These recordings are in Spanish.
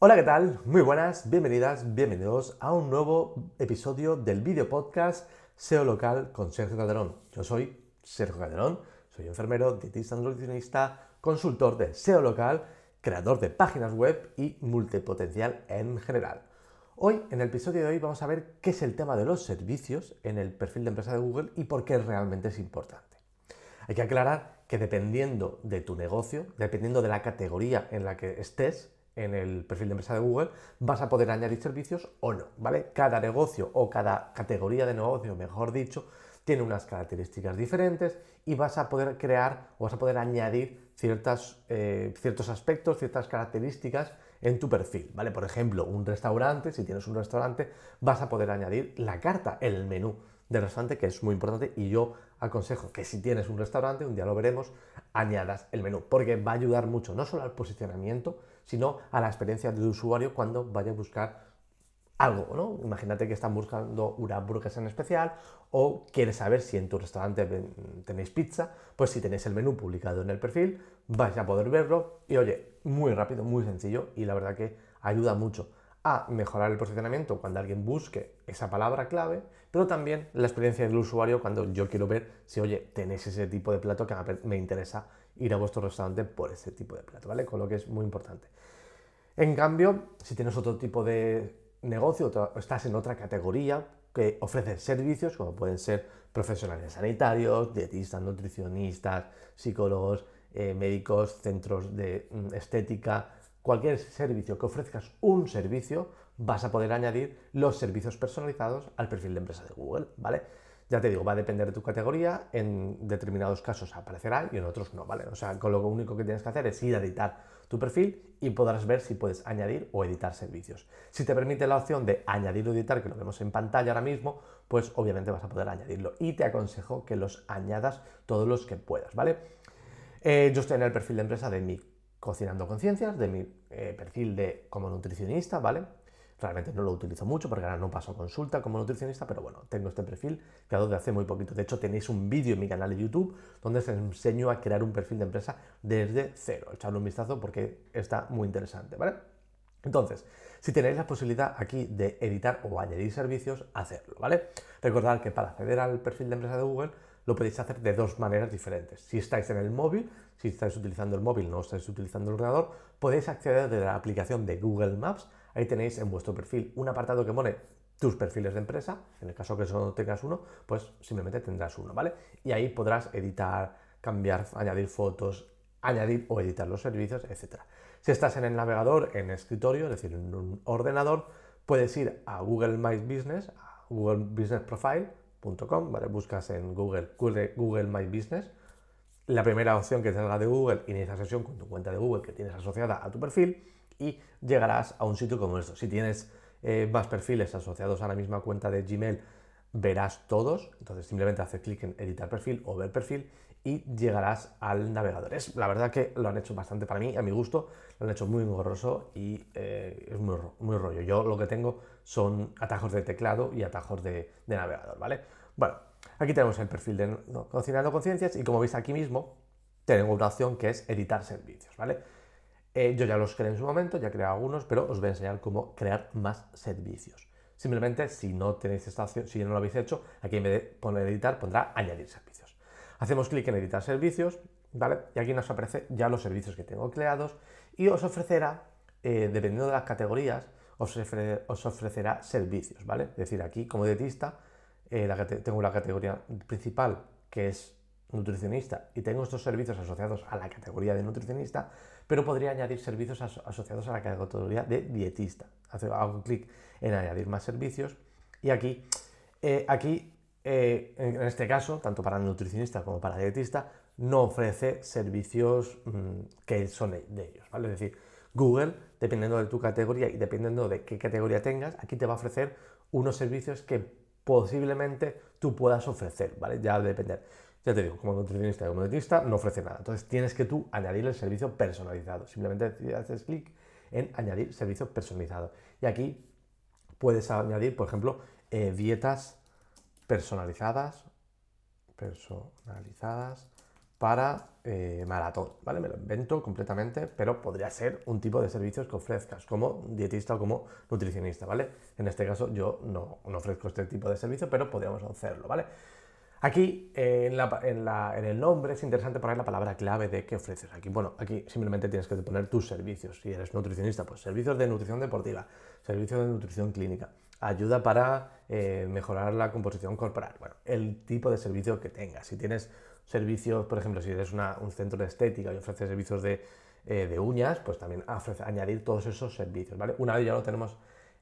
Hola, ¿qué tal? Muy buenas, bienvenidas, bienvenidos a un nuevo episodio del video podcast SEO local con Sergio Calderón. Yo soy Sergio Calderón, soy enfermero, dietista, nutricionista, consultor de SEO local, creador de páginas web y multipotencial en general. Hoy, en el episodio de hoy, vamos a ver qué es el tema de los servicios en el perfil de empresa de Google y por qué realmente es importante. Hay que aclarar que dependiendo de tu negocio, dependiendo de la categoría en la que estés, en el perfil de empresa de Google, vas a poder añadir servicios o no, ¿vale? Cada negocio o cada categoría de negocio, mejor dicho, tiene unas características diferentes y vas a poder crear o vas a poder añadir ciertas, eh, ciertos aspectos, ciertas características en tu perfil, ¿vale? Por ejemplo, un restaurante, si tienes un restaurante, vas a poder añadir la carta, el menú del restaurante, que es muy importante y yo aconsejo que si tienes un restaurante, un día lo veremos, añadas el menú, porque va a ayudar mucho, no solo al posicionamiento, sino a la experiencia del usuario cuando vaya a buscar algo, ¿no? Imagínate que están buscando una hamburguesa en especial o quieres saber si en tu restaurante tenéis pizza, pues si tenéis el menú publicado en el perfil, vais a poder verlo y oye, muy rápido, muy sencillo y la verdad que ayuda mucho a mejorar el posicionamiento cuando alguien busque esa palabra clave, pero también la experiencia del usuario cuando yo quiero ver si, oye, tenéis ese tipo de plato que me interesa ir a vuestro restaurante por ese tipo de plato, ¿vale? Con lo que es muy importante. En cambio, si tienes otro tipo de negocio, estás en otra categoría que ofrece servicios, como pueden ser profesionales sanitarios, dietistas, nutricionistas, psicólogos, eh, médicos, centros de mm, estética, cualquier servicio que ofrezcas un servicio, vas a poder añadir los servicios personalizados al perfil de empresa de Google, ¿vale? Ya te digo, va a depender de tu categoría, en determinados casos aparecerá y en otros no, ¿vale? O sea, con lo único que tienes que hacer es ir a editar tu perfil y podrás ver si puedes añadir o editar servicios. Si te permite la opción de añadir o editar, que lo vemos en pantalla ahora mismo, pues obviamente vas a poder añadirlo. Y te aconsejo que los añadas todos los que puedas, ¿vale? Eh, yo estoy en el perfil de empresa de mi Cocinando Conciencias, de mi eh, perfil de como nutricionista, ¿vale? Realmente no lo utilizo mucho porque ahora no paso consulta como nutricionista, pero bueno, tengo este perfil creado de hace muy poquito. De hecho, tenéis un vídeo en mi canal de YouTube donde os enseño a crear un perfil de empresa desde cero. Echadle un vistazo porque está muy interesante, ¿vale? Entonces, si tenéis la posibilidad aquí de editar o añadir servicios, hacerlo, ¿vale? Recordad que para acceder al perfil de empresa de Google lo podéis hacer de dos maneras diferentes. Si estáis en el móvil, si estáis utilizando el móvil, no estáis utilizando el ordenador, podéis acceder desde la aplicación de Google Maps. Ahí tenéis en vuestro perfil un apartado que pone tus perfiles de empresa. En el caso que solo tengas uno, pues simplemente tendrás uno, ¿vale? Y ahí podrás editar, cambiar, añadir fotos, añadir o editar los servicios, etc. Si estás en el navegador, en escritorio, es decir, en un ordenador, puedes ir a Google My Business, a Google Business Profile, ¿vale? Buscas en Google, Google, My Business. La primera opción que te salga de Google, inicia sesión con tu cuenta de Google que tienes asociada a tu perfil y llegarás a un sitio como esto. Si tienes eh, más perfiles asociados a la misma cuenta de Gmail, verás todos. Entonces simplemente haces clic en editar perfil o ver perfil y llegarás al navegador. Es, la verdad que lo han hecho bastante para mí, a mi gusto, lo han hecho muy engorroso y eh, es muy, muy rollo. Yo lo que tengo son atajos de teclado y atajos de, navegador, ¿vale? Bueno, aquí tenemos el perfil de Cocinando Conciencias y como veis aquí mismo, tengo una opción que es editar servicios, ¿vale? Eh, yo ya los creé en su momento, ya creado algunos, pero os voy a enseñar cómo crear más servicios. Simplemente, si no tenéis esta opción, si no lo habéis hecho, aquí en vez de poner editar, pondrá añadir servicios. Hacemos clic en editar servicios, ¿vale? Y aquí nos aparece ya los servicios que tengo creados y os ofrecerá, eh, dependiendo de las categorías, os, ofrecerá servicios, ¿vale? Es decir, aquí como dietista eh, tengo la categoría principal que es nutricionista y tengo estos servicios asociados a la categoría de nutricionista, pero podría añadir servicios asociados a la categoría de dietista. Hago clic en añadir más servicios y aquí, eh, aquí eh, en este caso, tanto para nutricionista como para dietista, no ofrece servicios mm, que son de ellos, ¿vale? Es decir, Google, dependiendo de tu categoría y dependiendo de qué categoría tengas, aquí te va a ofrecer unos servicios que posiblemente tú puedas ofrecer, ¿vale? Ya depender. Ya te digo, como nutricionista y como dietista no ofrece nada. Entonces tienes que tú añadir el servicio personalizado. Simplemente haces clic en añadir servicio personalizado. Y aquí puedes añadir, por ejemplo, eh, dietas personalizadas, personalizadas para eh, maratón, ¿vale? Me lo invento completamente, pero podría ser un tipo de servicios que ofrezcas como dietista o como nutricionista, ¿vale? En este caso yo no, ofrezco este tipo de servicio, pero podríamos hacerlo, ¿vale? Aquí en, el nombre es interesante poner la palabra clave de qué ofreces. Aquí, bueno, aquí simplemente tienes que poner tus servicios. Si eres nutricionista, pues servicios de nutrición deportiva, servicios de nutrición clínica, ayuda para eh, mejorar la composición corporal. Bueno, el tipo de servicio que tengas. Si tienes servicios, por ejemplo, si eres un centro de estética y ofreces servicios de, eh, uñas, pues también añadir todos esos servicios, ¿vale? Una vez ya lo tenemos,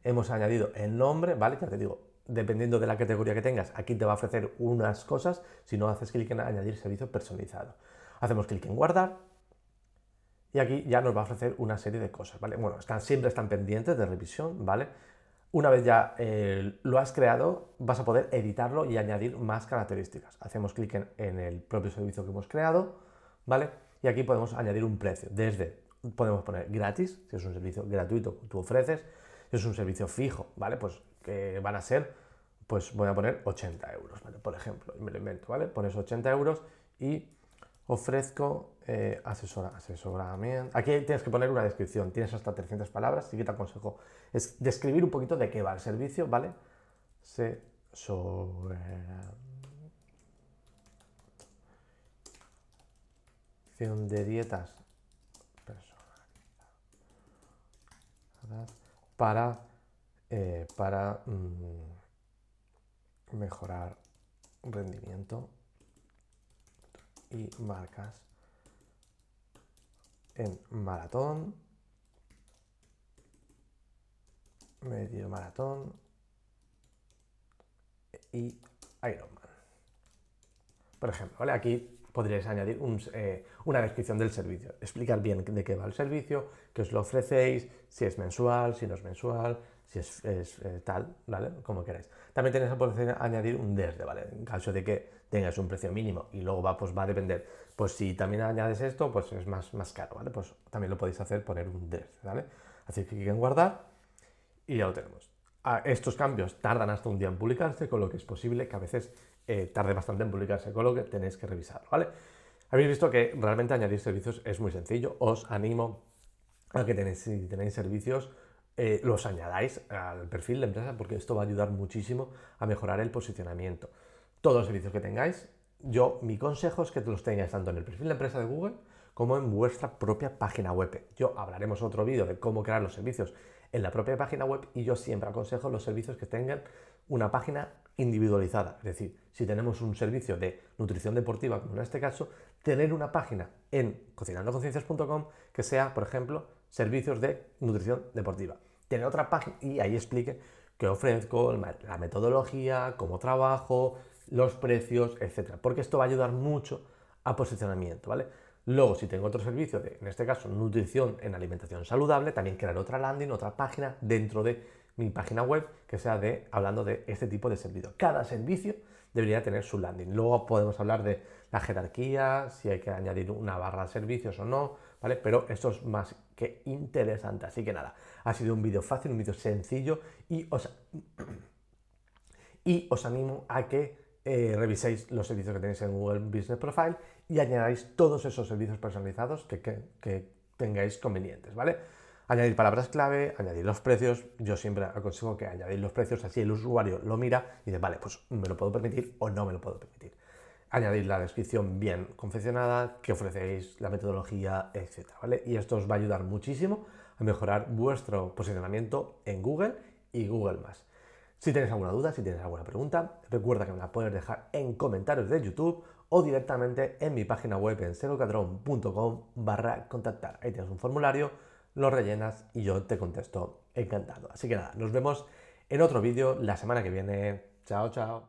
hemos añadido el nombre, ¿vale? Ya te digo, dependiendo de la categoría que tengas, aquí te va a ofrecer unas cosas, si no haces clic en añadir servicio personalizado. Hacemos clic en guardar y aquí ya nos va a ofrecer una serie de cosas, ¿vale? Bueno, están, siempre están pendientes de revisión, ¿vale? Una vez ya eh, lo has creado, vas a poder editarlo y añadir más características. Hacemos clic en, el propio servicio que hemos creado, ¿vale? Y aquí podemos añadir un precio. Desde, podemos poner gratis, si es un servicio gratuito que tú ofreces. Si es un servicio fijo, ¿vale? Pues que van a ser, pues voy a poner 80 euros. Por ejemplo, me lo invento, ¿vale? Pones 80 euros y ofrezco eh, asesoramiento. Aquí tienes que poner una descripción, tienes hasta 300 palabras, así que te aconsejo es describir un poquito de qué va el servicio, ¿vale? Asesoración de dietas para, eh, para mm, mejorar rendimiento y marcas en maratón, medio maratón y Ironman. Por ejemplo, aquí podríais añadir eh, una descripción del servicio, explicar bien de qué va el servicio, qué os lo ofrecéis, si es mensual, si no es mensual, si es, eh, tal, ¿vale? Como queráis. También tenéis la posibilidad de añadir un desde, ¿vale? En caso de que tengas un precio mínimo y luego va, pues va a depender. Pues si también añades esto, pues es más, más caro, ¿vale? Pues también lo podéis hacer, poner un desde, ¿vale? Así que clic en guardar y ya lo tenemos. Ah, estos cambios tardan hasta un día en publicarse, con lo que es posible que a veces eh, tarde bastante en publicarse, con lo que tenéis que revisarlo, ¿vale? Habéis visto que realmente añadir servicios es muy sencillo. Os animo a que tenéis, si tenéis servicios, eh, los añadáis al perfil de empresa porque esto va a ayudar muchísimo a mejorar el posicionamiento. Todos los servicios que tengáis, yo mi consejo es que los tengáis tanto en el perfil de empresa de Google como en vuestra propia página web. Yo hablaremos otro vídeo de cómo crear los servicios en la propia página web y yo siempre aconsejo los servicios que tengan una página individualizada. Es decir, si tenemos un servicio de nutrición deportiva, como en este caso, tener una página en cocinandoconciencias.com que sea, por ejemplo, servicios de nutrición deportiva. Tener otra página y ahí explique qué ofrezco, la metodología, cómo trabajo, los precios, etcétera, porque esto va a ayudar mucho a posicionamiento, ¿vale? Luego, si tengo otro servicio de, en este caso, nutrición en alimentación saludable, también crear otra landing, otra página dentro de mi página web que sea de hablando de este tipo de servicio. Cada servicio debería tener su landing. Luego podemos hablar de la jerarquía, si hay que añadir una barra de servicios o no, Pero esto es más que interesante. Así que nada, ha sido un vídeo fácil, un vídeo sencillo y os, y os animo a que eh, reviséis los servicios que tenéis en Google Business Profile y añadáis todos esos servicios personalizados que, que tengáis convenientes, ¿vale? Añadir palabras clave, añadir los precios. Yo siempre aconsejo que añadir los precios, así el usuario lo mira y dice, vale, pues me lo puedo permitir o no me lo puedo permitir. Añadir la descripción bien confeccionada, que ofrecéis, la metodología, etc. ¿vale? Y esto os va a ayudar muchísimo a mejorar vuestro posicionamiento en Google y Google Si tenéis alguna duda, si tienes alguna pregunta, recuerda que me la puedes dejar en comentarios de YouTube o directamente en mi página web en serocadrón.com barra contactar. Ahí tienes un formulario lo rellenas y yo te contesto encantado. Así que nada, nos vemos en otro vídeo la semana que viene. Chao, chao.